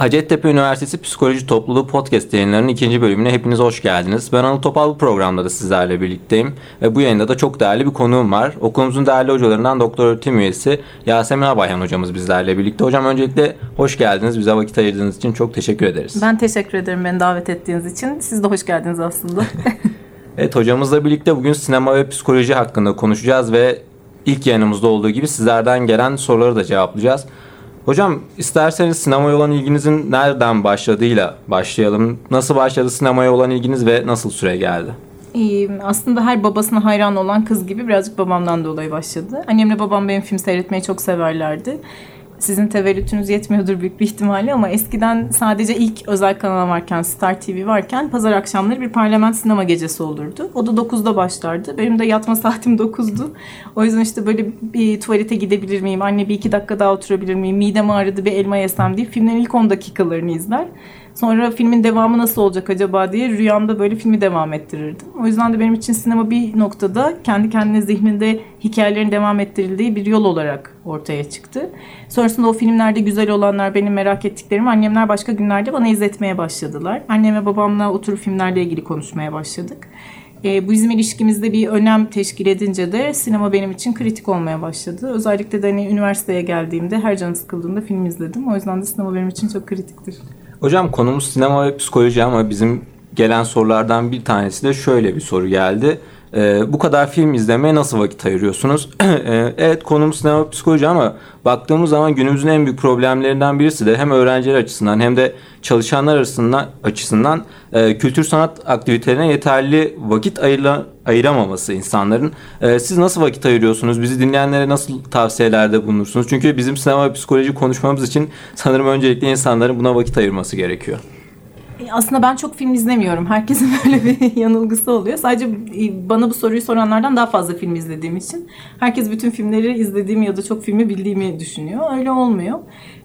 Hacettepe Üniversitesi Psikoloji Topluluğu Podcast yayınlarının ikinci bölümüne hepiniz hoş geldiniz. Ben Anıl Topal bu programda da sizlerle birlikteyim. Ve bu yayında da çok değerli bir konuğum var. Okulumuzun değerli hocalarından doktor öğretim üyesi Yasemin Abayhan hocamız bizlerle birlikte. Hocam öncelikle hoş geldiniz. Bize vakit ayırdığınız için çok teşekkür ederiz. Ben teşekkür ederim beni davet ettiğiniz için. Siz de hoş geldiniz aslında. evet hocamızla birlikte bugün sinema ve psikoloji hakkında konuşacağız ve ilk yayınımızda olduğu gibi sizlerden gelen soruları da cevaplayacağız. Hocam isterseniz sinemaya olan ilginizin nereden başladığıyla başlayalım. Nasıl başladı sinemaya olan ilginiz ve nasıl süre geldi? aslında her babasına hayran olan kız gibi birazcık babamdan dolayı başladı. Annemle babam benim film seyretmeyi çok severlerdi sizin tevellütünüz yetmiyordur büyük bir ihtimalle ama eskiden sadece ilk özel kanal varken Star TV varken pazar akşamları bir parlament sinema gecesi olurdu. O da 9'da başlardı. Benim de yatma saatim 9'du. O yüzden işte böyle bir tuvalete gidebilir miyim? Anne bir iki dakika daha oturabilir miyim? Midem ağrıdı bir elma yesem diye filmlerin ilk 10 dakikalarını izler. Sonra filmin devamı nasıl olacak acaba diye rüyamda böyle filmi devam ettirirdim. O yüzden de benim için sinema bir noktada kendi kendine zihninde hikayelerin devam ettirildiği bir yol olarak ortaya çıktı. Sonrasında o filmlerde güzel olanlar, benim merak ettiklerim annemler başka günlerde bana izletmeye başladılar. Annem ve babamla oturup filmlerle ilgili konuşmaya başladık. E, bu bizim ilişkimizde bir önem teşkil edince de sinema benim için kritik olmaya başladı. Özellikle de hani üniversiteye geldiğimde her canı sıkıldığında film izledim. O yüzden de sinema benim için çok kritiktir. Hocam konumuz sinema ve psikoloji ama bizim gelen sorulardan bir tanesi de şöyle bir soru geldi. Ee, bu kadar film izlemeye nasıl vakit ayırıyorsunuz? ee, evet konumuz sinema psikoloji ama baktığımız zaman günümüzün en büyük problemlerinden birisi de hem öğrenciler açısından hem de çalışanlar arasından açısından e, kültür sanat aktivitelerine yeterli vakit ayıra, ayıramaması insanların. E, siz nasıl vakit ayırıyorsunuz? Bizi dinleyenlere nasıl tavsiyelerde bulunursunuz? Çünkü bizim sinema psikoloji konuşmamız için sanırım öncelikle insanların buna vakit ayırması gerekiyor. Aslında ben çok film izlemiyorum. Herkesin böyle bir yanılgısı oluyor. Sadece e, bana bu soruyu soranlardan daha fazla film izlediğim için. Herkes bütün filmleri izlediğimi ya da çok filmi bildiğimi düşünüyor. Öyle olmuyor.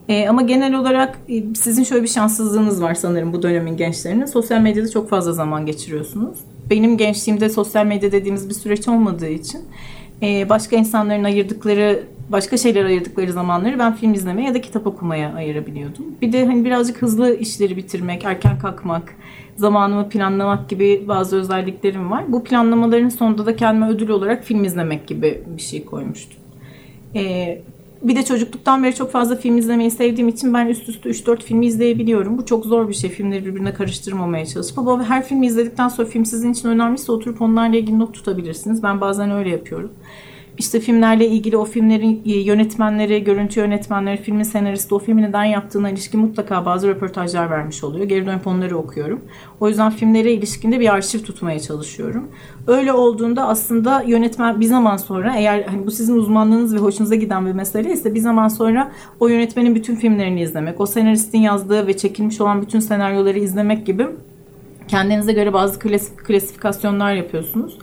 E, ama genel olarak e, sizin şöyle bir şanssızlığınız var sanırım bu dönemin gençlerinin. Sosyal medyada çok fazla zaman geçiriyorsunuz. Benim gençliğimde sosyal medya dediğimiz bir süreç olmadığı için e, başka insanların ayırdıkları başka şeyler ayırdıkları zamanları ben film izlemeye ya da kitap okumaya ayırabiliyordum. Bir de hani birazcık hızlı işleri bitirmek, erken kalkmak, zamanımı planlamak gibi bazı özelliklerim var. Bu planlamaların sonunda da kendime ödül olarak film izlemek gibi bir şey koymuştum. Ee, bir de çocukluktan beri çok fazla film izlemeyi sevdiğim için ben üst üste 3-4 filmi izleyebiliyorum. Bu çok zor bir şey. Filmleri birbirine karıştırmamaya çalışıp. Ama her filmi izledikten sonra film sizin için önemliyse oturup onlarla ilgili not tutabilirsiniz. Ben bazen öyle yapıyorum işte filmlerle ilgili o filmlerin e, yönetmenleri, görüntü yönetmenleri, filmin senaristi o filmi neden yaptığına ilişkin mutlaka bazı röportajlar vermiş oluyor. Geri dönüp onları okuyorum. O yüzden filmlere ilişkinde bir arşiv tutmaya çalışıyorum. Öyle olduğunda aslında yönetmen bir zaman sonra eğer hani bu sizin uzmanlığınız ve hoşunuza giden bir mesele ise bir zaman sonra o yönetmenin bütün filmlerini izlemek, o senaristin yazdığı ve çekilmiş olan bütün senaryoları izlemek gibi kendinize göre bazı klasifikasyonlar yapıyorsunuz.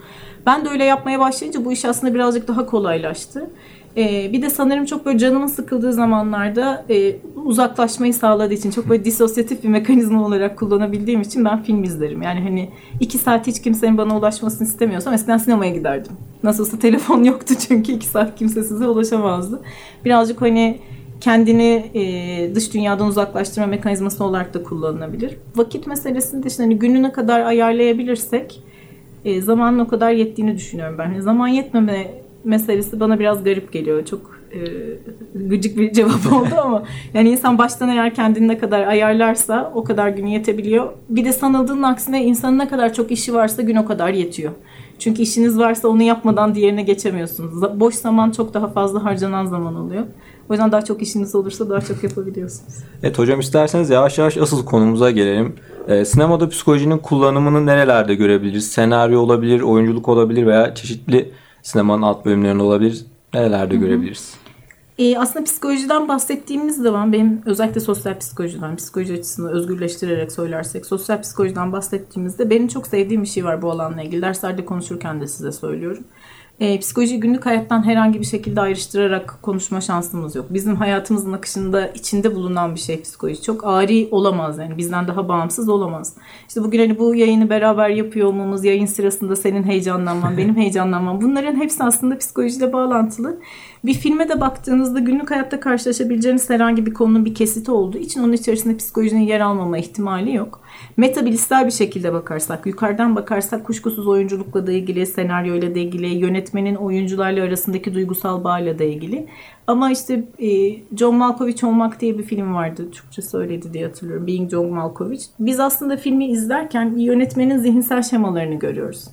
Ben de öyle yapmaya başlayınca bu iş aslında birazcık daha kolaylaştı. Ee, bir de sanırım çok böyle canımın sıkıldığı zamanlarda e, uzaklaşmayı sağladığı için çok böyle disosyatif bir mekanizma olarak kullanabildiğim için ben film izlerim. Yani hani iki saat hiç kimsenin bana ulaşmasını istemiyorsam eskiden sinemaya giderdim. Nasılsa telefon yoktu çünkü iki saat kimse size ulaşamazdı. Birazcık hani kendini e, dış dünyadan uzaklaştırma mekanizması olarak da kullanılabilir. Vakit meselesinde işte hani gününe kadar ayarlayabilirsek e, zamanın o kadar yettiğini düşünüyorum ben. Yani zaman yetmeme meselesi bana biraz garip geliyor. Çok e, gıcık bir cevap oldu ama yani insan baştan eğer kendini ne kadar ayarlarsa o kadar gün yetebiliyor. Bir de sanıldığının aksine insanın ne kadar çok işi varsa gün o kadar yetiyor. Çünkü işiniz varsa onu yapmadan diğerine geçemiyorsunuz. Boş zaman çok daha fazla harcanan zaman oluyor. O yüzden daha çok işiniz olursa daha çok yapabiliyorsunuz. Evet hocam isterseniz yavaş yavaş asıl konumuza gelelim. Ee, sinemada psikolojinin kullanımını nerelerde görebiliriz? Senaryo olabilir, oyunculuk olabilir veya çeşitli sinemanın alt bölümlerinde olabilir. Nerelerde Hı-hı. görebiliriz? E, aslında psikolojiden bahsettiğimiz zaman benim özellikle sosyal psikolojiden, psikoloji açısını özgürleştirerek söylersek sosyal psikolojiden bahsettiğimizde benim çok sevdiğim bir şey var bu alanla ilgili. Derslerde konuşurken de size söylüyorum. E, psikoloji günlük hayattan herhangi bir şekilde ayrıştırarak konuşma şansımız yok. Bizim hayatımızın akışında içinde bulunan bir şey psikoloji. Çok ari olamaz yani bizden daha bağımsız olamaz. İşte bugün hani bu yayını beraber yapıyor olmamız, yayın sırasında senin heyecanlanman, benim heyecanlanmam bunların hepsi aslında psikolojiyle bağlantılı. Bir filme de baktığınızda günlük hayatta karşılaşabileceğiniz herhangi bir konunun bir kesiti olduğu için onun içerisinde psikolojinin yer almama ihtimali yok. Metabilistel bir şekilde bakarsak, yukarıdan bakarsak kuşkusuz oyunculukla da ilgili, senaryoyla da ilgili, yönetmenin oyuncularla arasındaki duygusal bağla da ilgili. Ama işte e, John Malkovich olmak diye bir film vardı. Türkçe söyledi diye hatırlıyorum. Being John Malkovich. Biz aslında filmi izlerken yönetmenin zihinsel şemalarını görüyoruz.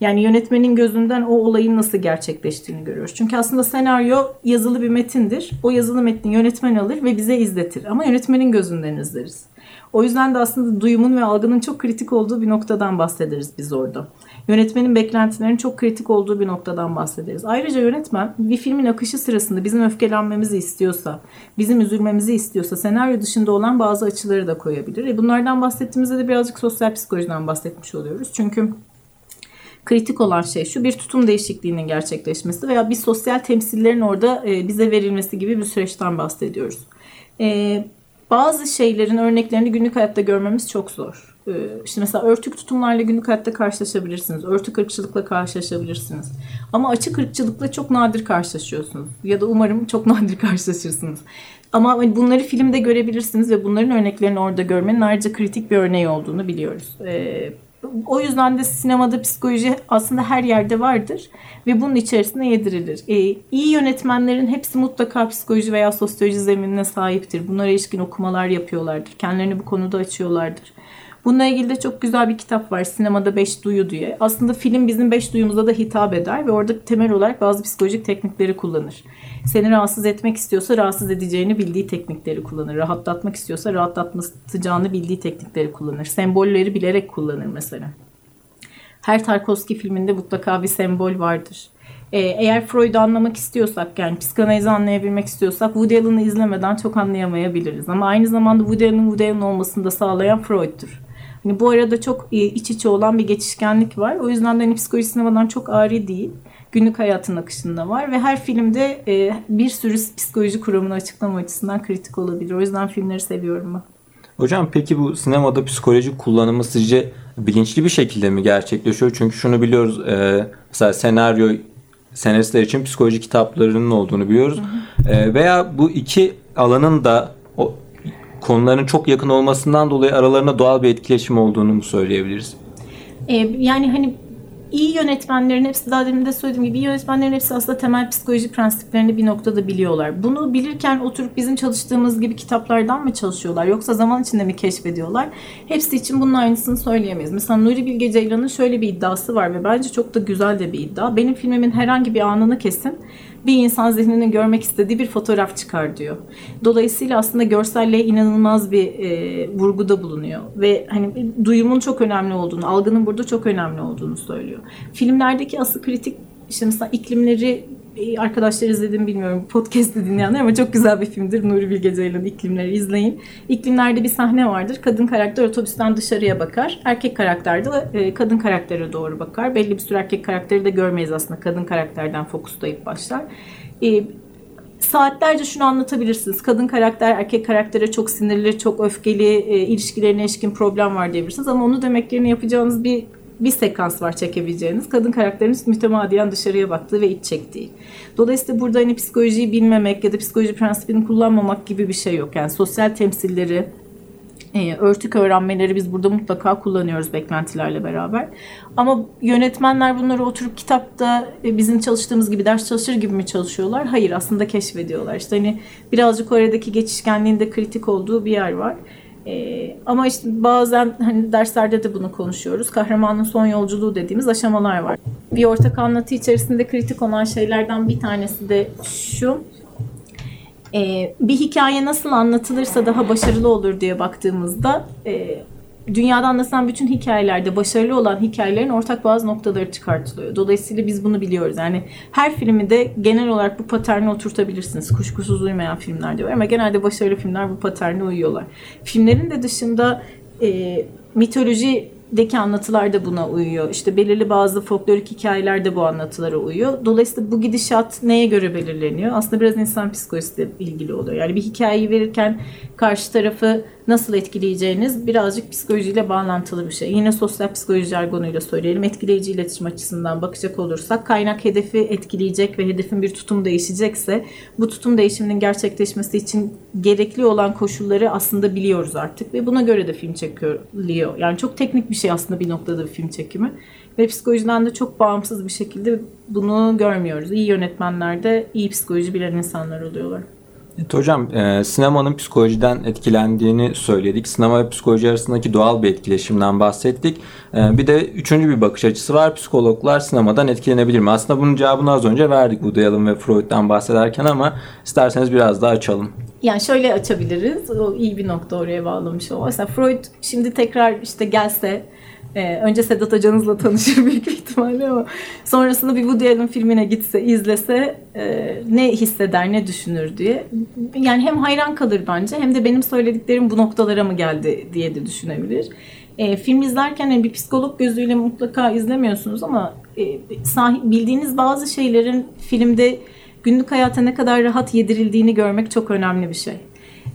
Yani yönetmenin gözünden o olayın nasıl gerçekleştiğini görüyoruz. Çünkü aslında senaryo yazılı bir metindir. O yazılı metni yönetmen alır ve bize izletir. Ama yönetmenin gözünden izleriz. O yüzden de aslında duyumun ve algının çok kritik olduğu bir noktadan bahsederiz biz orada. Yönetmenin beklentilerinin çok kritik olduğu bir noktadan bahsederiz. Ayrıca yönetmen bir filmin akışı sırasında bizim öfkelenmemizi istiyorsa, bizim üzülmemizi istiyorsa senaryo dışında olan bazı açıları da koyabilir. E bunlardan bahsettiğimizde de birazcık sosyal psikolojiden bahsetmiş oluyoruz. Çünkü kritik olan şey şu bir tutum değişikliğinin gerçekleşmesi veya bir sosyal temsillerin orada e, bize verilmesi gibi bir süreçten bahsediyoruz. Bazı şeylerin örneklerini günlük hayatta görmemiz çok zor. Ee, işte mesela örtük tutumlarla günlük hayatta karşılaşabilirsiniz. Örtük ırkçılıkla karşılaşabilirsiniz. Ama açık ırkçılıkla çok nadir karşılaşıyorsunuz. Ya da umarım çok nadir karşılaşırsınız. Ama hani bunları filmde görebilirsiniz ve bunların örneklerini orada görmenin ayrıca kritik bir örneği olduğunu biliyoruz. Ee, o yüzden de sinemada psikoloji aslında her yerde vardır ve bunun içerisine yedirilir. Ee, iyi yönetmenlerin hepsi mutlaka psikoloji veya sosyoloji zeminine sahiptir. Bunlara ilişkin okumalar yapıyorlardır. Kendilerini bu konuda açıyorlardır. Bununla ilgili de çok güzel bir kitap var. Sinemada Beş Duyu diye. Aslında film bizim beş duyumuza da hitap eder ve orada temel olarak bazı psikolojik teknikleri kullanır. Seni rahatsız etmek istiyorsa rahatsız edeceğini bildiği teknikleri kullanır. Rahatlatmak istiyorsa rahatlatacağını bildiği teknikleri kullanır. Sembolleri bilerek kullanır mesela. Her Tarkovski filminde mutlaka bir sembol vardır. Ee, eğer Freud'u anlamak istiyorsak yani psikanalizi anlayabilmek istiyorsak Woody Allen'ı izlemeden çok anlayamayabiliriz. Ama aynı zamanda Woody Allen'ın Woody Allen olmasını da sağlayan Freud'tur. Hani bu arada çok e, iç içe olan bir geçişkenlik var. O yüzden de hani psikoloji sinemadan çok ağrı değil. Günlük hayatın akışında var ve her filmde e, bir sürü psikoloji kuramını açıklama açısından kritik olabilir. O yüzden filmleri seviyorum ben. Hocam peki bu sinemada psikoloji kullanımı sizce bilinçli bir şekilde mi gerçekleşiyor? Çünkü şunu biliyoruz e, mesela senaryo senaristler için psikoloji kitaplarının olduğunu biliyoruz. Hı hı. E, veya bu iki alanın da o konuların çok yakın olmasından dolayı aralarında doğal bir etkileşim olduğunu mu söyleyebiliriz? Ee, yani hani iyi yönetmenlerin hepsi daha demin de söylediğim gibi iyi yönetmenlerin hepsi aslında temel psikoloji prensiplerini bir noktada biliyorlar. Bunu bilirken oturup bizim çalıştığımız gibi kitaplardan mı çalışıyorlar yoksa zaman içinde mi keşfediyorlar? Hepsi için bunun aynısını söyleyemeyiz. Mesela Nuri Bilge Ceylan'ın şöyle bir iddiası var ve bence çok da güzel de bir iddia. Benim filmimin herhangi bir anını kesin bir insan zihninin görmek istediği bir fotoğraf çıkar diyor. Dolayısıyla aslında görselliğe inanılmaz bir e, vurguda bulunuyor ve hani duyumun çok önemli olduğunu, algının burada çok önemli olduğunu söylüyor. Filmlerdeki asıl kritik işte mesela iklimleri arkadaşlar izledim bilmiyorum podcast'ı dinleyenler ama çok güzel bir filmdir. Nuri Bilge Ceylan iklimleri izleyin. İklimlerde bir sahne vardır. Kadın karakter otobüsten dışarıya bakar. Erkek karakter de e, kadın karaktere doğru bakar. Belli bir süre erkek karakteri de görmeyiz aslında. Kadın karakterden fokuslayıp başlar. E, saatlerce şunu anlatabilirsiniz. Kadın karakter erkek karaktere çok sinirli, çok öfkeli, e, ilişkilerine ilişkin problem var diyebilirsiniz. Ama onu demek yerine yapacağınız bir bir sekans var çekebileceğiniz. Kadın karakterin mütemadiyen dışarıya baktığı ve iç çektiği. Dolayısıyla burada hani psikolojiyi bilmemek ya da psikoloji prensibini kullanmamak gibi bir şey yok. Yani sosyal temsilleri, e, örtük öğrenmeleri biz burada mutlaka kullanıyoruz beklentilerle beraber. Ama yönetmenler bunları oturup kitapta e, bizim çalıştığımız gibi ders çalışır gibi mi çalışıyorlar? Hayır aslında keşfediyorlar. İşte hani birazcık aradaki geçişkenliğin de kritik olduğu bir yer var. Ee, ama işte bazen hani derslerde de bunu konuşuyoruz. Kahramanın son yolculuğu dediğimiz aşamalar var. Bir ortak anlatı içerisinde kritik olan şeylerden bir tanesi de şu. E, bir hikaye nasıl anlatılırsa daha başarılı olur diye baktığımızda e, dünyada anlatılan bütün hikayelerde başarılı olan hikayelerin ortak bazı noktaları çıkartılıyor. Dolayısıyla biz bunu biliyoruz. Yani her filmi de genel olarak bu paterni oturtabilirsiniz. Kuşkusuz uymayan filmler var ama genelde başarılı filmler bu paterne uyuyorlar. Filmlerin de dışında e, mitoloji filmdeki anlatılar da buna uyuyor. İşte belirli bazı folklorik hikayeler de bu anlatılara uyuyor. Dolayısıyla bu gidişat neye göre belirleniyor? Aslında biraz insan psikolojisiyle ilgili oluyor. Yani bir hikayeyi verirken karşı tarafı nasıl etkileyeceğiniz birazcık psikolojiyle bağlantılı bir şey. Yine sosyal psikoloji jargonuyla söyleyelim. Etkileyici iletişim açısından bakacak olursak kaynak hedefi etkileyecek ve hedefin bir tutum değişecekse bu tutum değişiminin gerçekleşmesi için gerekli olan koşulları aslında biliyoruz artık ve buna göre de film çekiliyor. Yani çok teknik bir şey aslında bir noktada bir film çekimi. Ve psikolojiden de çok bağımsız bir şekilde bunu görmüyoruz. İyi yönetmenler iyi psikoloji bilen insanlar oluyorlar. Evet hocam e, sinemanın psikolojiden etkilendiğini söyledik. Sinema ve psikoloji arasındaki doğal bir etkileşimden bahsettik. E, bir de üçüncü bir bakış açısı var. Psikologlar sinemadan etkilenebilir mi? Aslında bunun cevabını az önce verdik Woody Allen ve Freud'dan bahsederken ama isterseniz biraz daha açalım. Yani şöyle açabiliriz. O iyi bir nokta oraya bağlamış o. Mesela Freud şimdi tekrar işte gelse ee, önce Sedat Hocanızla tanışır büyük ihtimalle ama sonrasında bir Woody Allen filmine gitse, izlese e, ne hisseder, ne düşünür diye. Yani hem hayran kalır bence hem de benim söylediklerim bu noktalara mı geldi diye de düşünebilir. E, film izlerken yani bir psikolog gözüyle mutlaka izlemiyorsunuz ama e, sahip, bildiğiniz bazı şeylerin filmde günlük hayata ne kadar rahat yedirildiğini görmek çok önemli bir şey.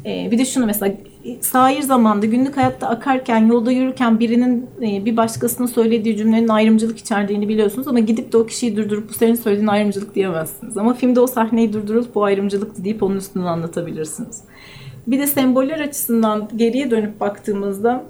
E, bir de şunu mesela sahir zamanda günlük hayatta akarken yolda yürürken birinin e, bir başkasına söylediği cümlenin ayrımcılık içerdiğini biliyorsunuz ama gidip de o kişiyi durdurup bu senin söylediğin ayrımcılık diyemezsiniz. Ama filmde o sahneyi durdurup bu ayrımcılık deyip onun üstünden anlatabilirsiniz. Bir de semboller açısından geriye dönüp baktığımızda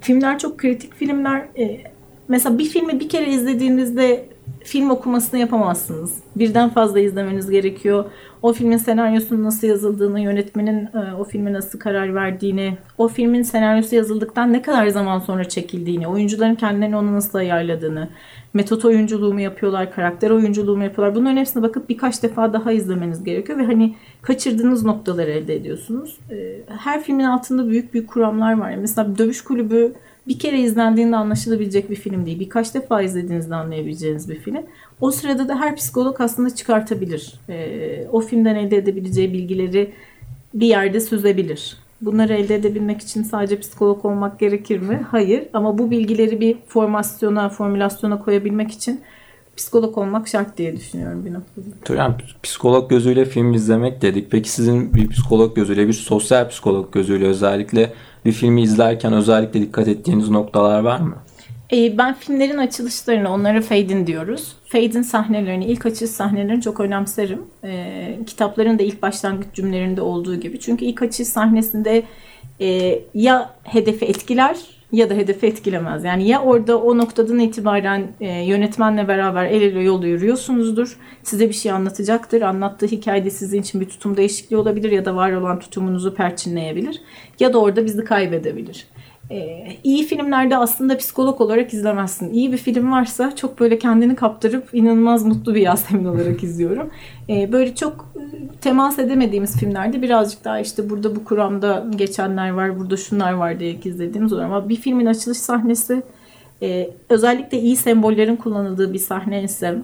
filmler çok kritik filmler. E, mesela bir filmi bir kere izlediğinizde film okumasını yapamazsınız. Birden fazla izlemeniz gerekiyor. O filmin senaryosunun nasıl yazıldığını, yönetmenin e, o filme nasıl karar verdiğini, o filmin senaryosu yazıldıktan ne kadar zaman sonra çekildiğini, oyuncuların kendilerini onu nasıl ayarladığını, metot oyunculuğu mu yapıyorlar, karakter oyunculuğu mu yapıyorlar. Bunların hepsine bakıp birkaç defa daha izlemeniz gerekiyor ve hani kaçırdığınız noktaları elde ediyorsunuz. E, her filmin altında büyük büyük kuramlar var. Mesela Dövüş Kulübü bir kere izlendiğinde anlaşılabilecek bir film değil. Birkaç defa izlediğinizde anlayabileceğiniz bir film. O sırada da her psikolog aslında çıkartabilir. E, o filmden elde edebileceği bilgileri bir yerde süzebilir. Bunları elde edebilmek için sadece psikolog olmak gerekir mi? Hayır. Ama bu bilgileri bir formasyona, formülasyona koyabilmek için psikolog olmak şart diye düşünüyorum bir noktada. Turan, psikolog gözüyle film izlemek dedik. Peki sizin bir psikolog gözüyle, bir sosyal psikolog gözüyle özellikle bir filmi izlerken özellikle dikkat ettiğiniz noktalar var mı? E, ben filmlerin açılışlarını, onlara fade diyoruz. Fade sahnelerini, ilk açılış sahnelerini çok önemserim. E, kitapların da ilk başlangıç cümlelerinde olduğu gibi. Çünkü ilk açılış sahnesinde e, ya hedefi etkiler ya da hedefi etkilemez. Yani ya orada o noktadan itibaren e, yönetmenle beraber el ele yolda yürüyorsunuzdur. Size bir şey anlatacaktır. Anlattığı hikayede sizin için bir tutum değişikliği olabilir ya da var olan tutumunuzu perçinleyebilir. Ya da orada bizi kaybedebilir. Ee, iyi filmlerde aslında psikolog olarak izlemezsin. İyi bir film varsa çok böyle kendini kaptırıp inanılmaz mutlu bir Yasemin olarak izliyorum. Ee, böyle çok e, temas edemediğimiz filmlerde birazcık daha işte burada bu kuramda geçenler var, burada şunlar var diye izlediğimiz olur. Ama bir filmin açılış sahnesi e, özellikle iyi sembollerin kullanıldığı bir sahne ise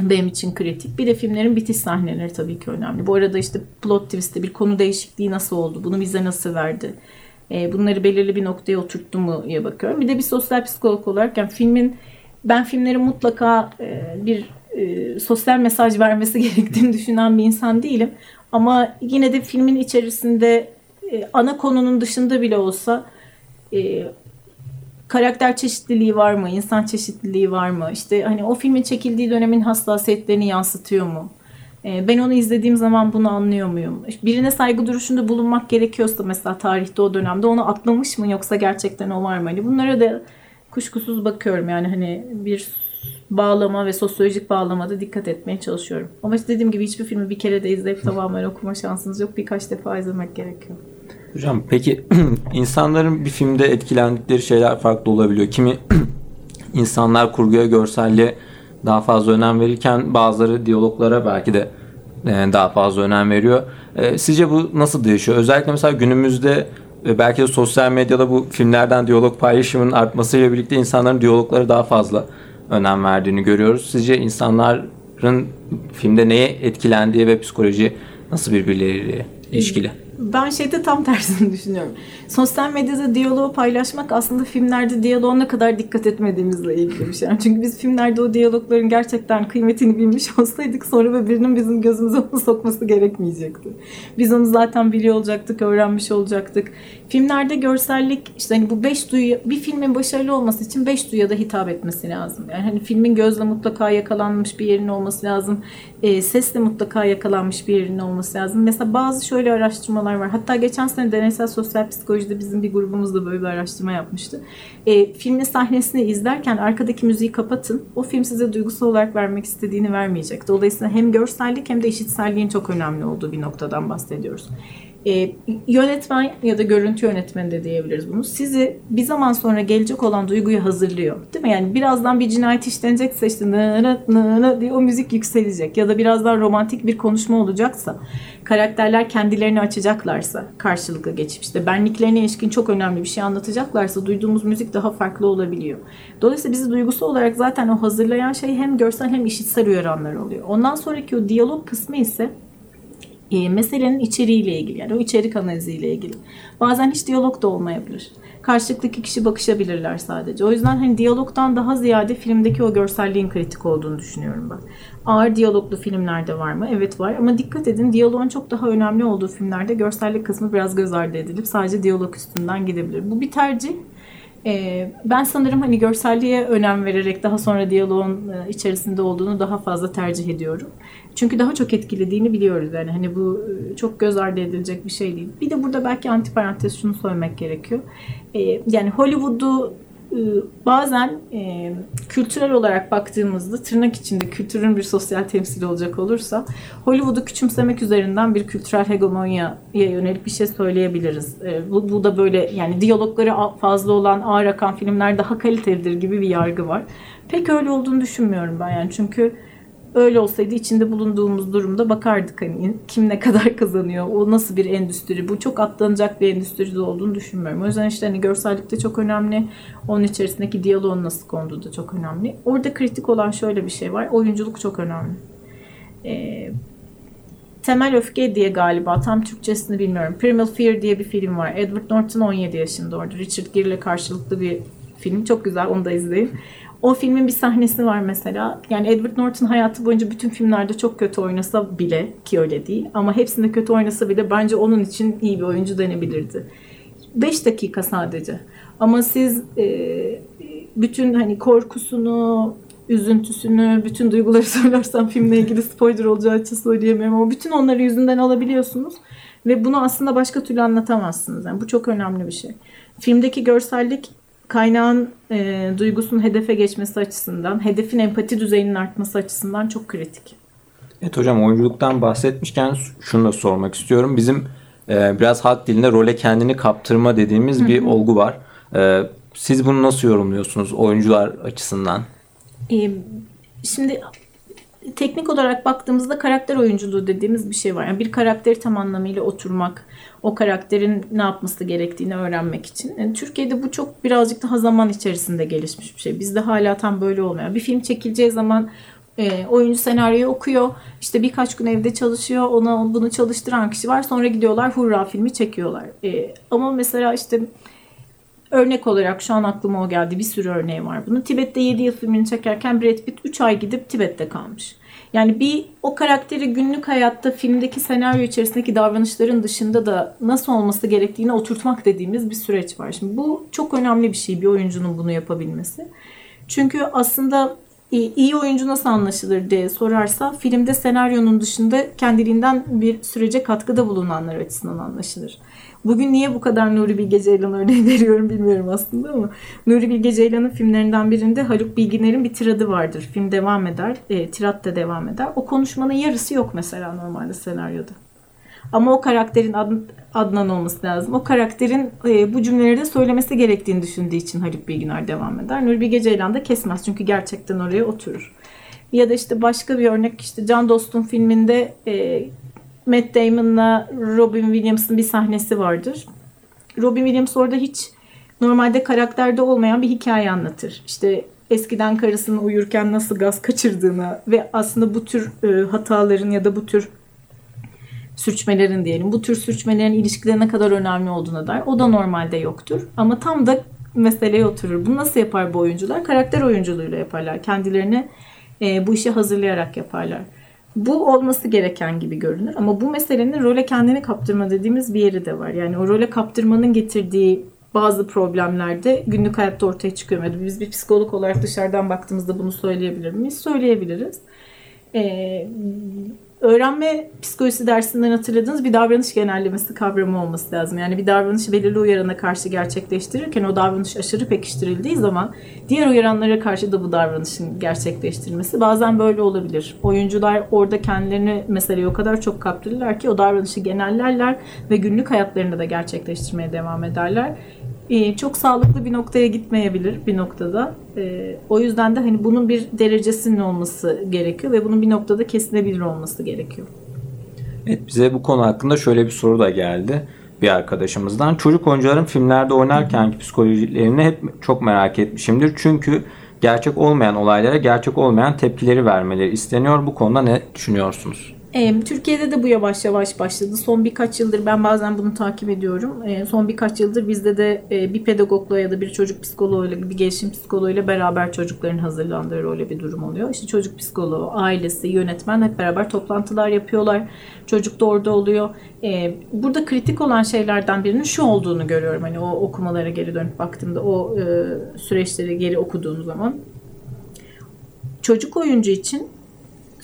benim için kritik. Bir de filmlerin bitiş sahneleri tabii ki önemli. Bu arada işte plot twist'te bir konu değişikliği nasıl oldu? Bunu bize nasıl verdi? E, bunları belirli bir noktaya oturttu mu diye bakıyorum. Bir de bir sosyal psikolog olarak yani filmin ben filmlerin mutlaka e, bir e, sosyal mesaj vermesi gerektiğini düşünen bir insan değilim. Ama yine de filmin içerisinde ana konunun dışında bile olsa karakter çeşitliliği var mı? İnsan çeşitliliği var mı? İşte hani o filmin çekildiği dönemin hassasiyetlerini yansıtıyor mu? Ee, ben onu izlediğim zaman bunu anlıyor muyum? Birine saygı duruşunda bulunmak gerekiyorsa mesela tarihte o dönemde onu atlamış mı yoksa gerçekten o var mı? Hani bunlara da kuşkusuz bakıyorum yani hani bir bağlama ve sosyolojik bağlamada dikkat etmeye çalışıyorum. Ama işte dediğim gibi hiçbir filmi bir kere de izleyip tamamen okuma şansınız yok. Birkaç defa izlemek gerekiyor. Hocam peki insanların bir filmde etkilendikleri şeyler farklı olabiliyor. Kimi insanlar kurguya, görselliğe daha fazla önem verirken bazıları diyaloglara belki de e, daha fazla önem veriyor. E, sizce bu nasıl değişiyor? Özellikle mesela günümüzde belki de sosyal medyada bu filmlerden diyalog paylaşımının artmasıyla birlikte insanların diyaloglara daha fazla önem verdiğini görüyoruz. Sizce insanların filmde neye etkilendiği ve psikoloji nasıl birbirleriyle ilişkili? Ben şeyde tam tersini düşünüyorum. Sosyal medyada diyaloğu paylaşmak aslında filmlerde diyaloğa ne kadar dikkat etmediğimizle ilgili bir şey. Çünkü biz filmlerde o diyalogların gerçekten kıymetini bilmiş olsaydık sonra birinin bizim gözümüze onu sokması gerekmeyecekti. Biz onu zaten biliyor olacaktık, öğrenmiş olacaktık. Filmlerde görsellik işte hani bu beş duyu bir filmin başarılı olması için beş duyuya da hitap etmesi lazım. Yani hani filmin gözle mutlaka yakalanmış bir yerin olması lazım. E, sesle mutlaka yakalanmış bir yerin olması lazım. Mesela bazı şöyle araştırmalar var. Hatta geçen sene deneysel sosyal psikolojide bizim bir grubumuz da böyle bir araştırma yapmıştı. E, filmin sahnesini izlerken arkadaki müziği kapatın. O film size duygusal olarak vermek istediğini vermeyecek. Dolayısıyla hem görsellik hem de işitselliğin çok önemli olduğu bir noktadan bahsediyoruz e, yönetmen ya da görüntü yönetmeni de diyebiliriz bunu. Sizi bir zaman sonra gelecek olan duyguyu hazırlıyor. Değil mi? Yani birazdan bir cinayet işlenecekse işte nı nı diye o müzik yükselecek. Ya da birazdan romantik bir konuşma olacaksa, karakterler kendilerini açacaklarsa karşılıklı geçmişte, benliklerine ilişkin çok önemli bir şey anlatacaklarsa duyduğumuz müzik daha farklı olabiliyor. Dolayısıyla bizi duygusu olarak zaten o hazırlayan şey hem görsel hem işitsel uyaranlar oluyor. Ondan sonraki o diyalog kısmı ise e, meselenin içeriğiyle ilgili yani o içerik analiziyle ilgili. Bazen hiç diyalog da olmayabilir. Karşılıklı iki kişi bakışabilirler sadece. O yüzden hani diyalogdan daha ziyade filmdeki o görselliğin kritik olduğunu düşünüyorum ben. Ağır diyaloglu filmlerde var mı? Evet var ama dikkat edin diyaloğun çok daha önemli olduğu filmlerde görsellik kısmı biraz göz ardı edilip sadece diyalog üstünden gidebilir. Bu bir tercih ee, ben sanırım hani görselliğe önem vererek daha sonra diyaloğun e, içerisinde olduğunu daha fazla tercih ediyorum. Çünkü daha çok etkilediğini biliyoruz yani hani bu e, çok göz ardı edilecek bir şey değil. Bir de burada belki antiparantez şunu söylemek gerekiyor. Ee, yani Hollywood'u e, bazen e, kültürel olarak baktığımızda tırnak içinde kültürün bir sosyal temsili olacak olursa Hollywood'u küçümsemek üzerinden bir kültürel hegemonyaya yönelik bir şey söyleyebiliriz. E, bu, bu da böyle yani diyalogları fazla olan ağır akan filmler daha kalitelidir gibi bir yargı var. Pek öyle olduğunu düşünmüyorum ben yani çünkü Öyle olsaydı içinde bulunduğumuz durumda bakardık hani kim ne kadar kazanıyor, o nasıl bir endüstri, bu çok atlanacak bir endüstri de olduğunu düşünmüyorum. O yüzden işte hani görsellik de çok önemli, onun içerisindeki diyaloğun nasıl konduğu da çok önemli. Orada kritik olan şöyle bir şey var, oyunculuk çok önemli. Ee, Temel Öfke diye galiba tam Türkçesini bilmiyorum. Primal Fear diye bir film var. Edward Norton 17 yaşında orada. Richard Gere ile karşılıklı bir film. Çok güzel onu da izleyin. O filmin bir sahnesi var mesela. Yani Edward Norton hayatı boyunca bütün filmlerde çok kötü oynasa bile ki öyle değil. Ama hepsinde kötü oynasa bile bence onun için iyi bir oyuncu denebilirdi. 5 dakika sadece. Ama siz e, bütün hani korkusunu, üzüntüsünü, bütün duyguları söylersem filmle ilgili spoiler olacağı için söyleyemiyorum ama bütün onları yüzünden alabiliyorsunuz ve bunu aslında başka türlü anlatamazsınız. Yani bu çok önemli bir şey. Filmdeki görsellik kaynağın e, duygusunun hedefe geçmesi açısından, hedefin empati düzeyinin artması açısından çok kritik. Evet hocam oyunculuktan bahsetmişken şunu da sormak istiyorum. Bizim e, biraz halk dilinde role kendini kaptırma dediğimiz Hı-hı. bir olgu var. E, siz bunu nasıl yorumluyorsunuz oyuncular açısından? E, şimdi teknik olarak baktığımızda karakter oyunculuğu dediğimiz bir şey var. Yani bir karakteri tam anlamıyla oturmak, o karakterin ne yapması gerektiğini öğrenmek için. Yani Türkiye'de bu çok birazcık daha zaman içerisinde gelişmiş bir şey. Bizde hala tam böyle olmuyor. Bir film çekileceği zaman e, oyuncu senaryoyu okuyor. İşte birkaç gün evde çalışıyor. Ona bunu çalıştıran kişi var. Sonra gidiyorlar hurra filmi çekiyorlar. E, ama mesela işte örnek olarak şu an aklıma o geldi. Bir sürü örneği var bunun. Tibet'te 7 yıl filmini çekerken Brad Pitt 3 ay gidip Tibet'te kalmış. Yani bir o karakteri günlük hayatta filmdeki senaryo içerisindeki davranışların dışında da nasıl olması gerektiğini oturtmak dediğimiz bir süreç var. Şimdi bu çok önemli bir şey bir oyuncunun bunu yapabilmesi. Çünkü aslında iyi oyuncu nasıl anlaşılır diye sorarsa filmde senaryonun dışında kendiliğinden bir sürece katkıda bulunanlar açısından anlaşılır. Bugün niye bu kadar Nuri Bilge Ceylan örneği veriyorum bilmiyorum aslında ama Nuri Bilge Ceylan'ın filmlerinden birinde Haluk Bilginer'in bir tiradı vardır. Film devam eder, e, tirat da devam eder. O konuşmanın yarısı yok mesela normalde senaryoda. Ama o karakterin Ad, Adnan olması lazım. O karakterin e, bu cümleleri de söylemesi gerektiğini düşündüğü için Haluk Bilginer devam eder. Nuri Bilge Ceylan da kesmez çünkü gerçekten oraya oturur. Ya da işte başka bir örnek işte Can Dostum filminde e, Matt Damon'la Robin Williams'ın bir sahnesi vardır. Robin Williams orada hiç normalde karakterde olmayan bir hikaye anlatır. İşte eskiden karısını uyurken nasıl gaz kaçırdığını ve aslında bu tür e, hataların ya da bu tür sürçmelerin diyelim bu tür sürçmelerin ilişkilerine ne kadar önemli olduğuna dair o da normalde yoktur. Ama tam da meseleye oturur. Bunu nasıl yapar bu oyuncular? Karakter oyunculuğuyla yaparlar. Kendilerini e, bu işe hazırlayarak yaparlar. Bu olması gereken gibi görünür ama bu meselenin role kendini kaptırma dediğimiz bir yeri de var. Yani o role kaptırmanın getirdiği bazı problemlerde günlük hayatta ortaya çıkıyor. Yani biz bir psikolog olarak dışarıdan baktığımızda bunu söyleyebilir miyiz? Söyleyebiliriz. Ee, öğrenme psikolojisi dersinden hatırladığınız bir davranış genellemesi kavramı olması lazım. Yani bir davranışı belirli uyarana karşı gerçekleştirirken o davranış aşırı pekiştirildiği zaman diğer uyaranlara karşı da bu davranışın gerçekleştirilmesi bazen böyle olabilir. Oyuncular orada kendilerini meseleye o kadar çok kaptırırlar ki o davranışı genellerler ve günlük hayatlarında da gerçekleştirmeye devam ederler. Ee, çok sağlıklı bir noktaya gitmeyebilir bir noktada. Ee, o yüzden de hani bunun bir derecesinin olması gerekiyor ve bunun bir noktada kesilebilir olması gerekiyor. Evet, bize bu konu hakkında şöyle bir soru da geldi bir arkadaşımızdan. Çocuk oyuncuların filmlerde oynarken psikolojilerini hep çok merak etmişimdir. Çünkü gerçek olmayan olaylara gerçek olmayan tepkileri vermeleri isteniyor. Bu konuda ne düşünüyorsunuz? E, Türkiye'de de bu yavaş yavaş başladı. Son birkaç yıldır ben bazen bunu takip ediyorum. E, son birkaç yıldır bizde de e, bir pedagogla ya da bir çocuk psikoloğuyla, bir gelişim psikoloğuyla beraber çocukların hazırlandığı öyle bir durum oluyor. İşte çocuk psikoloğu, ailesi, yönetmen hep beraber toplantılar yapıyorlar. Çocuk da orada oluyor. E, burada kritik olan şeylerden birinin şu olduğunu görüyorum. Hani o okumalara geri dönüp baktığımda o e, süreçleri geri okuduğum zaman. Çocuk oyuncu için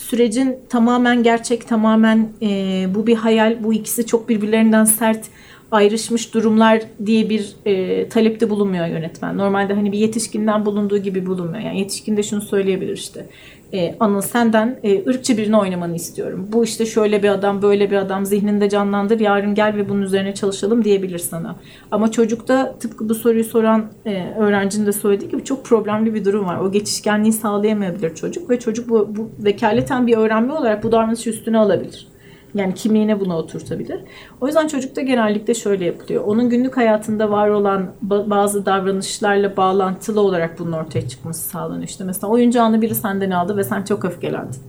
sürecin tamamen gerçek, tamamen e, bu bir hayal, bu ikisi çok birbirlerinden sert ayrışmış durumlar diye bir e, talepte bulunmuyor yönetmen. Normalde hani bir yetişkinden bulunduğu gibi bulunmuyor. Yani yetişkin de şunu söyleyebilir işte e, Anıl senden e, ırkçı birini oynamanı istiyorum. Bu işte şöyle bir adam, böyle bir adam zihninde canlandır. Yarın gel ve bunun üzerine çalışalım diyebilir sana. Ama çocukta tıpkı bu soruyu soran e, öğrencinin de söylediği gibi çok problemli bir durum var. O geçişkenliği sağlayamayabilir çocuk ve çocuk bu, bu vekaleten bir öğrenme olarak bu davranışı üstüne alabilir. Yani kimliğine bunu oturtabilir. O yüzden çocukta genellikle şöyle yapılıyor. Onun günlük hayatında var olan bazı davranışlarla bağlantılı olarak bunun ortaya çıkması sağlanıyor. İşte mesela oyuncağını biri senden aldı ve sen çok öfkelendin.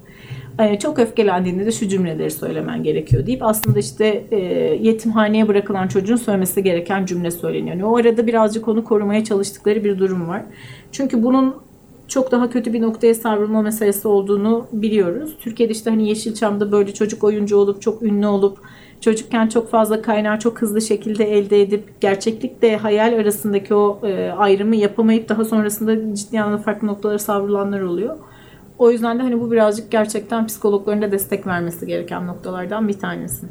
Ee, çok öfkelendiğinde de şu cümleleri söylemen gerekiyor deyip aslında işte e, yetimhaneye bırakılan çocuğun söylemesi gereken cümle söyleniyor. Yani o arada birazcık onu korumaya çalıştıkları bir durum var. Çünkü bunun çok daha kötü bir noktaya savrulma meselesi olduğunu biliyoruz. Türkiye'de işte hani Yeşilçam'da böyle çocuk oyuncu olup çok ünlü olup çocukken çok fazla kaynağı çok hızlı şekilde elde edip gerçeklikle hayal arasındaki o e, ayrımı yapamayıp daha sonrasında ciddi anlamda farklı noktalara savrulanlar oluyor. O yüzden de hani bu birazcık gerçekten psikologların da destek vermesi gereken noktalardan bir tanesi.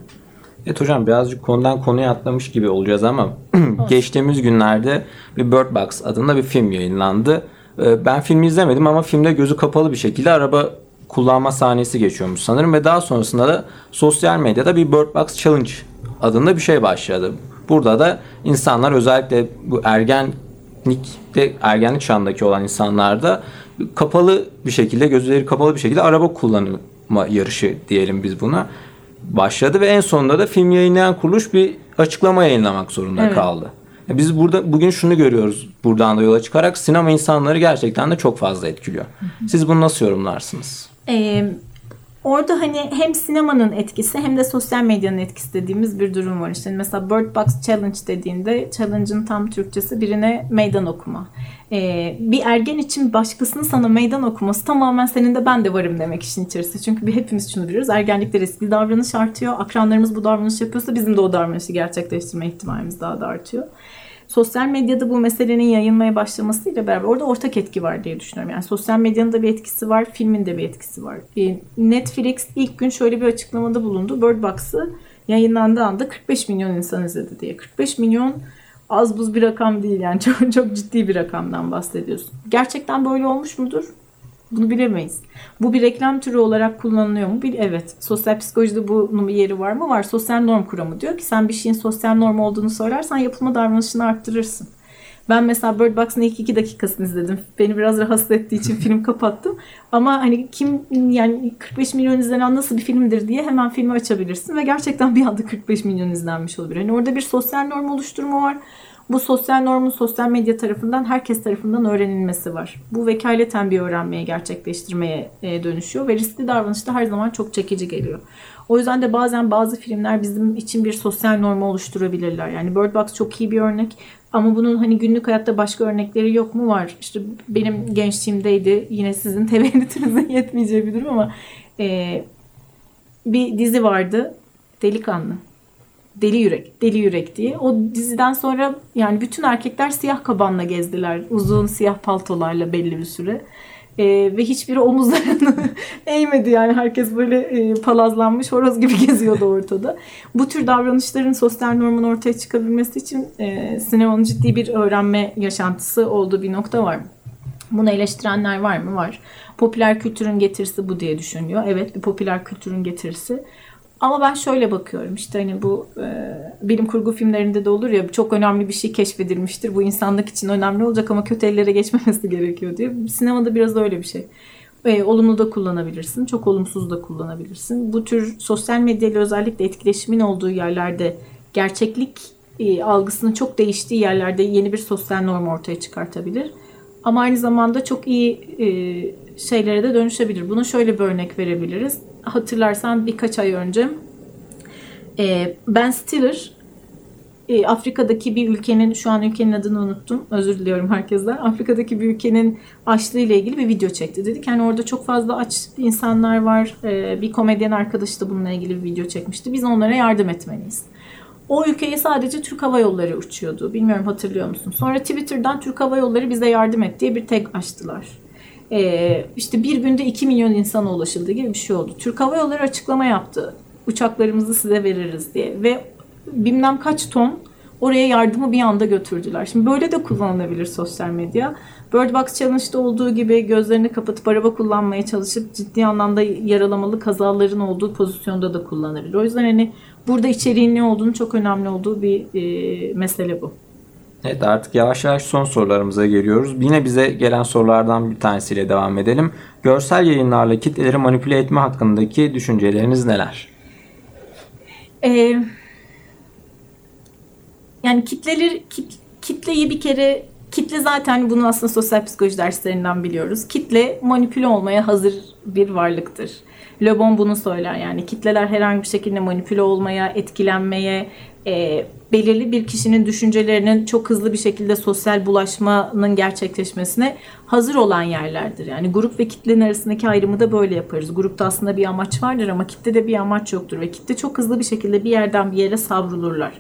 Evet hocam birazcık konudan konuya atlamış gibi olacağız ama geçtiğimiz günlerde bir Bird Box adında bir film yayınlandı. Ee, ben filmi izlemedim ama filmde gözü kapalı bir şekilde araba kullanma sahnesi geçiyormuş sanırım ve daha sonrasında da sosyal medyada bir Bird Box Challenge adında bir şey başladı. Burada da insanlar özellikle bu ergenlikte ergenlik çağındaki olan insanlar da kapalı bir şekilde gözleri kapalı bir şekilde araba kullanma yarışı diyelim biz buna başladı ve en sonunda da film yayınlayan kuruluş bir açıklama yayınlamak zorunda evet. kaldı. Biz burada bugün şunu görüyoruz buradan da yola çıkarak sinema insanları gerçekten de çok fazla etkiliyor. Siz bunu nasıl yorumlarsınız? Ee, orada hani hem sinemanın etkisi hem de sosyal medyanın etkisi dediğimiz bir durum var. İşte mesela Bird Box Challenge dediğinde challenge'ın tam Türkçesi birine meydan okuma. Ee, bir ergen için başkasının sana meydan okuması tamamen senin de ben de varım demek işin içerisinde. Çünkü bir hepimiz şunu biliyoruz. Ergenlikte riskli davranış artıyor. Akranlarımız bu davranış yapıyorsa bizim de o davranışı gerçekleştirme ihtimalimiz daha da artıyor sosyal medyada bu meselenin yayılmaya başlamasıyla beraber orada ortak etki var diye düşünüyorum. Yani sosyal medyanın da bir etkisi var, filmin de bir etkisi var. Netflix ilk gün şöyle bir açıklamada bulundu. Bird Box'ı yayınlandığı anda 45 milyon insan izledi diye. 45 milyon az buz bir rakam değil yani çok çok ciddi bir rakamdan bahsediyorsun. Gerçekten böyle olmuş mudur? Bunu bilemeyiz. Bu bir reklam türü olarak kullanılıyor mu? Bir, evet. Sosyal psikolojide bunun bir yeri var mı? Var. Sosyal norm kuramı diyor ki sen bir şeyin sosyal norm olduğunu söylersen yapılma davranışını arttırırsın. Ben mesela Bird Box'ın ilk iki dakikasını izledim. Beni biraz rahatsız ettiği için film kapattım. Ama hani kim yani 45 milyon izlenen nasıl bir filmdir diye hemen filmi açabilirsin ve gerçekten bir anda 45 milyon izlenmiş olabilir. Hani orada bir sosyal norm oluşturma var. Bu sosyal normun sosyal medya tarafından herkes tarafından öğrenilmesi var. Bu vekaleten bir öğrenmeye gerçekleştirmeye e, dönüşüyor ve riskli davranış da her zaman çok çekici geliyor. O yüzden de bazen bazı filmler bizim için bir sosyal normu oluşturabilirler. Yani Bird Box çok iyi bir örnek. Ama bunun hani günlük hayatta başka örnekleri yok mu? Var. İşte benim gençliğimdeydi. Yine sizin teveccühünüzün yetmeyeceği bir durum ama e, bir dizi vardı. Delikanlı. Deli Yürek, Deli Yürek diye. O diziden sonra yani bütün erkekler siyah kabanla gezdiler. Uzun siyah paltolarla belli bir süre. Ee, ve hiçbiri omuzlarını eğmedi yani herkes böyle e, palazlanmış horoz gibi geziyordu ortada. Bu tür davranışların sosyal normun ortaya çıkabilmesi için e, sinemanın ciddi bir öğrenme yaşantısı olduğu bir nokta var. Bunu eleştirenler var mı? Var. Popüler kültürün getirisi bu diye düşünüyor. Evet bir popüler kültürün getirisi. Ama ben şöyle bakıyorum işte hani bu e, bilim kurgu filmlerinde de olur ya çok önemli bir şey keşfedilmiştir. Bu insanlık için önemli olacak ama kötü ellere geçmemesi gerekiyor diye. Sinemada biraz öyle bir şey. E, olumlu da kullanabilirsin, çok olumsuz da kullanabilirsin. Bu tür sosyal medyayla özellikle etkileşimin olduğu yerlerde gerçeklik e, algısının çok değiştiği yerlerde yeni bir sosyal norm ortaya çıkartabilir. Ama aynı zamanda çok iyi e, şeylere de dönüşebilir. Buna şöyle bir örnek verebiliriz. Hatırlarsan birkaç ay önce e, Ben Stiller e, Afrika'daki bir ülkenin şu an ülkenin adını unuttum. Özür diliyorum herkesten. Afrika'daki bir ülkenin açlığı ile ilgili bir video çekti. Dedik yani orada çok fazla aç insanlar var. E, bir komedyen arkadaş da bununla ilgili bir video çekmişti. Biz onlara yardım etmeliyiz. O ülkeye sadece Türk Hava Yolları uçuyordu. Bilmiyorum hatırlıyor musun? Sonra Twitter'dan Türk Hava Yolları bize yardım et diye bir tag açtılar. Ee, işte bir günde 2 milyon insana ulaşıldı gibi bir şey oldu. Türk Hava Yolları açıklama yaptı. Uçaklarımızı size veririz diye. Ve bilmem kaç ton oraya yardımı bir anda götürdüler. Şimdi böyle de kullanılabilir sosyal medya. Bird Box Challenge'da olduğu gibi gözlerini kapatıp araba kullanmaya çalışıp ciddi anlamda yaralamalı kazaların olduğu pozisyonda da kullanılır. O yüzden hani burada içeriğin ne olduğunu çok önemli olduğu bir e, mesele bu. Evet artık yavaş yavaş son sorularımıza geliyoruz. Yine bize gelen sorulardan bir tanesiyle devam edelim. Görsel yayınlarla kitleleri manipüle etme hakkındaki düşünceleriniz neler? Ee, yani kitleleri kit, kitleyi bir kere kitle zaten bunu aslında sosyal psikoloji derslerinden biliyoruz. Kitle manipüle olmaya hazır bir varlıktır. Le Bon bunu söyler yani kitleler herhangi bir şekilde manipüle olmaya, etkilenmeye, e, belirli bir kişinin düşüncelerinin çok hızlı bir şekilde sosyal bulaşmanın gerçekleşmesine hazır olan yerlerdir. Yani grup ve kitlenin arasındaki ayrımı da böyle yaparız. Grupta aslında bir amaç vardır ama kitlede bir amaç yoktur ve kitle çok hızlı bir şekilde bir yerden bir yere savrulurlar.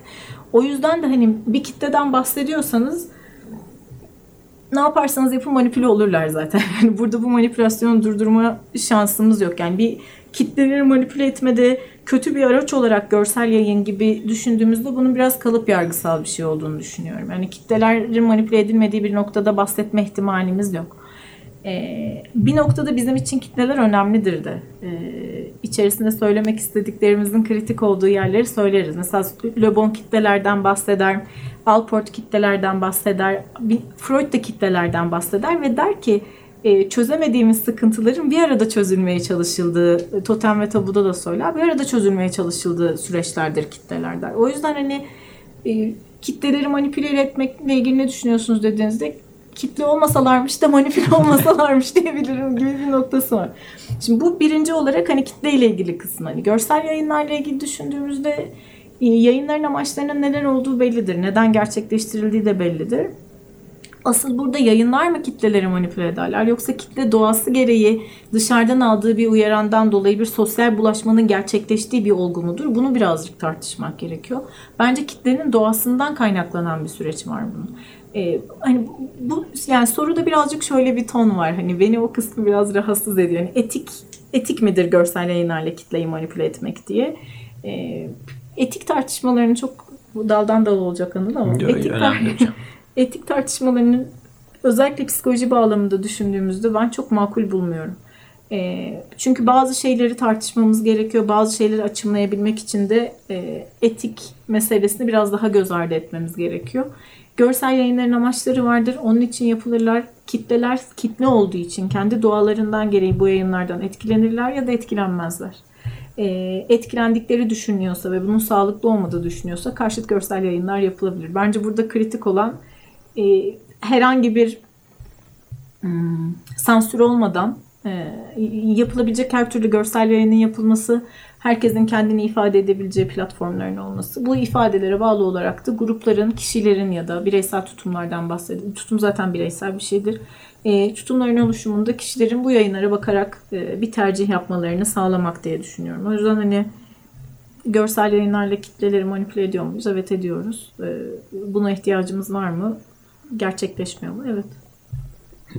O yüzden de hani bir kitleden bahsediyorsanız ne yaparsanız yapın manipüle olurlar zaten. Yani burada bu manipülasyonu durdurma şansımız yok. Yani bir kitleleri manipüle etmede kötü bir araç olarak görsel yayın gibi düşündüğümüzde bunun biraz kalıp yargısal bir şey olduğunu düşünüyorum. Yani kitlelerin manipüle edilmediği bir noktada bahsetme ihtimalimiz yok. Ee, bir noktada bizim için kitleler önemlidir de. Ee, içerisinde söylemek istediklerimizin kritik olduğu yerleri söyleriz. Mesela Le Bon kitlelerden bahseder, Alport kitlelerden bahseder, Freud da kitlelerden bahseder ve der ki e, çözemediğimiz sıkıntıların bir arada çözülmeye çalışıldığı, e, totem ve tabuda da söyler, bir arada çözülmeye çalışıldığı süreçlerdir kitleler der. O yüzden hani e, kitleleri manipüle etmekle ilgili ne düşünüyorsunuz dediğinizde kitle olmasalarmış da manipüle olmasalarmış diyebilirim gibi bir noktası var. Şimdi bu birinci olarak hani kitle ile ilgili kısım. Hani görsel yayınlarla ilgili düşündüğümüzde yayınların amaçlarının neler olduğu bellidir. Neden gerçekleştirildiği de bellidir. Asıl burada yayınlar mı kitleleri manipüle ederler yoksa kitle doğası gereği dışarıdan aldığı bir uyarandan dolayı bir sosyal bulaşmanın gerçekleştiği bir olgu mudur? Bunu birazcık tartışmak gerekiyor. Bence kitlenin doğasından kaynaklanan bir süreç var bunun. Ee, hani bu yani soruda birazcık şöyle bir ton var. Hani beni o kısmı biraz rahatsız ediyor. Yani etik etik midir görsel yayınlarla kitleyi manipüle etmek diye. Ee, etik tartışmalarını çok bu daldan dal olacak anıl ama Yok, etik, tar- etik tartışmalarının özellikle psikoloji bağlamında düşündüğümüzde ben çok makul bulmuyorum. E, çünkü bazı şeyleri tartışmamız gerekiyor. Bazı şeyleri açımlayabilmek için de e, etik meselesini biraz daha göz ardı etmemiz gerekiyor. Görsel yayınların amaçları vardır. Onun için yapılırlar. Kitleler kitle olduğu için kendi doğalarından gereği bu yayınlardan etkilenirler ya da etkilenmezler. e, etkilendikleri düşünüyorsa ve bunun sağlıklı olmadığı düşünüyorsa karşıt görsel yayınlar yapılabilir. Bence burada kritik olan e, herhangi bir hmm, sansür olmadan e, yapılabilecek her türlü görsel yayının yapılması, herkesin kendini ifade edebileceği platformların olması. Bu ifadelere bağlı olarak da grupların, kişilerin ya da bireysel tutumlardan bahsediyorum. Tutum zaten bireysel bir şeydir. E, tutumların oluşumunda kişilerin bu yayınlara bakarak e, bir tercih yapmalarını sağlamak diye düşünüyorum. O yüzden hani görsel yayınlarla kitleleri manipüle ediyor muyuz? Evet ediyoruz. E, buna ihtiyacımız var mı? Gerçekleşmiyor mu? Evet.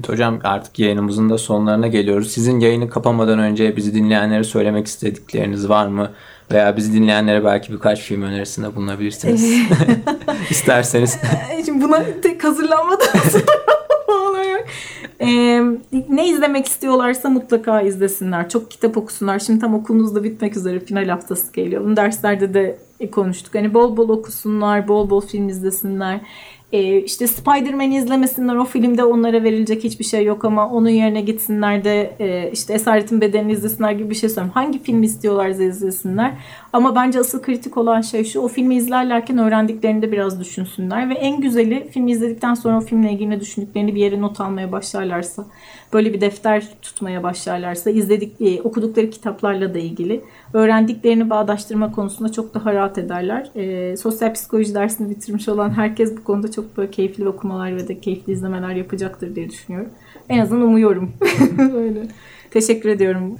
Hocam artık yayınımızın da sonlarına geliyoruz. Sizin yayını kapamadan önce bizi dinleyenlere söylemek istedikleriniz var mı? Veya bizi dinleyenlere belki birkaç film önerisinde bulunabilirsiniz. İsterseniz. Şimdi buna tek hazırlanmadan ee, ne izlemek istiyorlarsa mutlaka izlesinler. Çok kitap okusunlar. Şimdi tam okulunuz da bitmek üzere final haftası geliyor. Bunu derslerde de konuştuk. Hani bol bol okusunlar, bol bol film izlesinler. Ee, işte Spider-Man'i izlemesinler o filmde onlara verilecek hiçbir şey yok ama onun yerine gitsinler de e, işte Esaretin Bedenini izlesinler gibi bir şey söylüyorum. Hangi filmi istiyorlarsa izlesinler. Ama bence asıl kritik olan şey şu o filmi izlerlerken öğrendiklerini de biraz düşünsünler ve en güzeli filmi izledikten sonra o filmle ilgili düşündüklerini bir yere not almaya başlarlarsa böyle bir defter tutmaya başlarlarsa izledik e, okudukları kitaplarla da ilgili öğrendiklerini bağdaştırma konusunda çok daha rahat ederler. E, sosyal psikoloji dersini bitirmiş olan herkes bu konuda çok böyle keyifli okumalar ve de keyifli izlemeler yapacaktır diye düşünüyorum. En azından umuyorum. Öyle. Teşekkür ediyorum.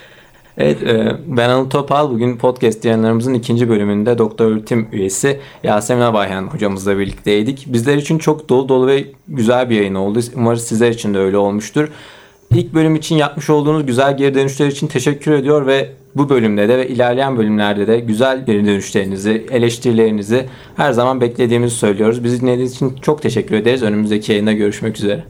Evet, e, ben Anıl Topal. Bugün podcast yayınlarımızın ikinci bölümünde Doktor Öğretim üyesi Yasemin Abayhan hocamızla birlikteydik. Bizler için çok dolu dolu ve güzel bir yayın oldu. Umarız sizler için de öyle olmuştur. İlk bölüm için yapmış olduğunuz güzel geri dönüşler için teşekkür ediyor ve bu bölümde de ve ilerleyen bölümlerde de güzel geri dönüşlerinizi, eleştirilerinizi her zaman beklediğimizi söylüyoruz. Bizi dinlediğiniz için çok teşekkür ederiz. Önümüzdeki yayında görüşmek üzere.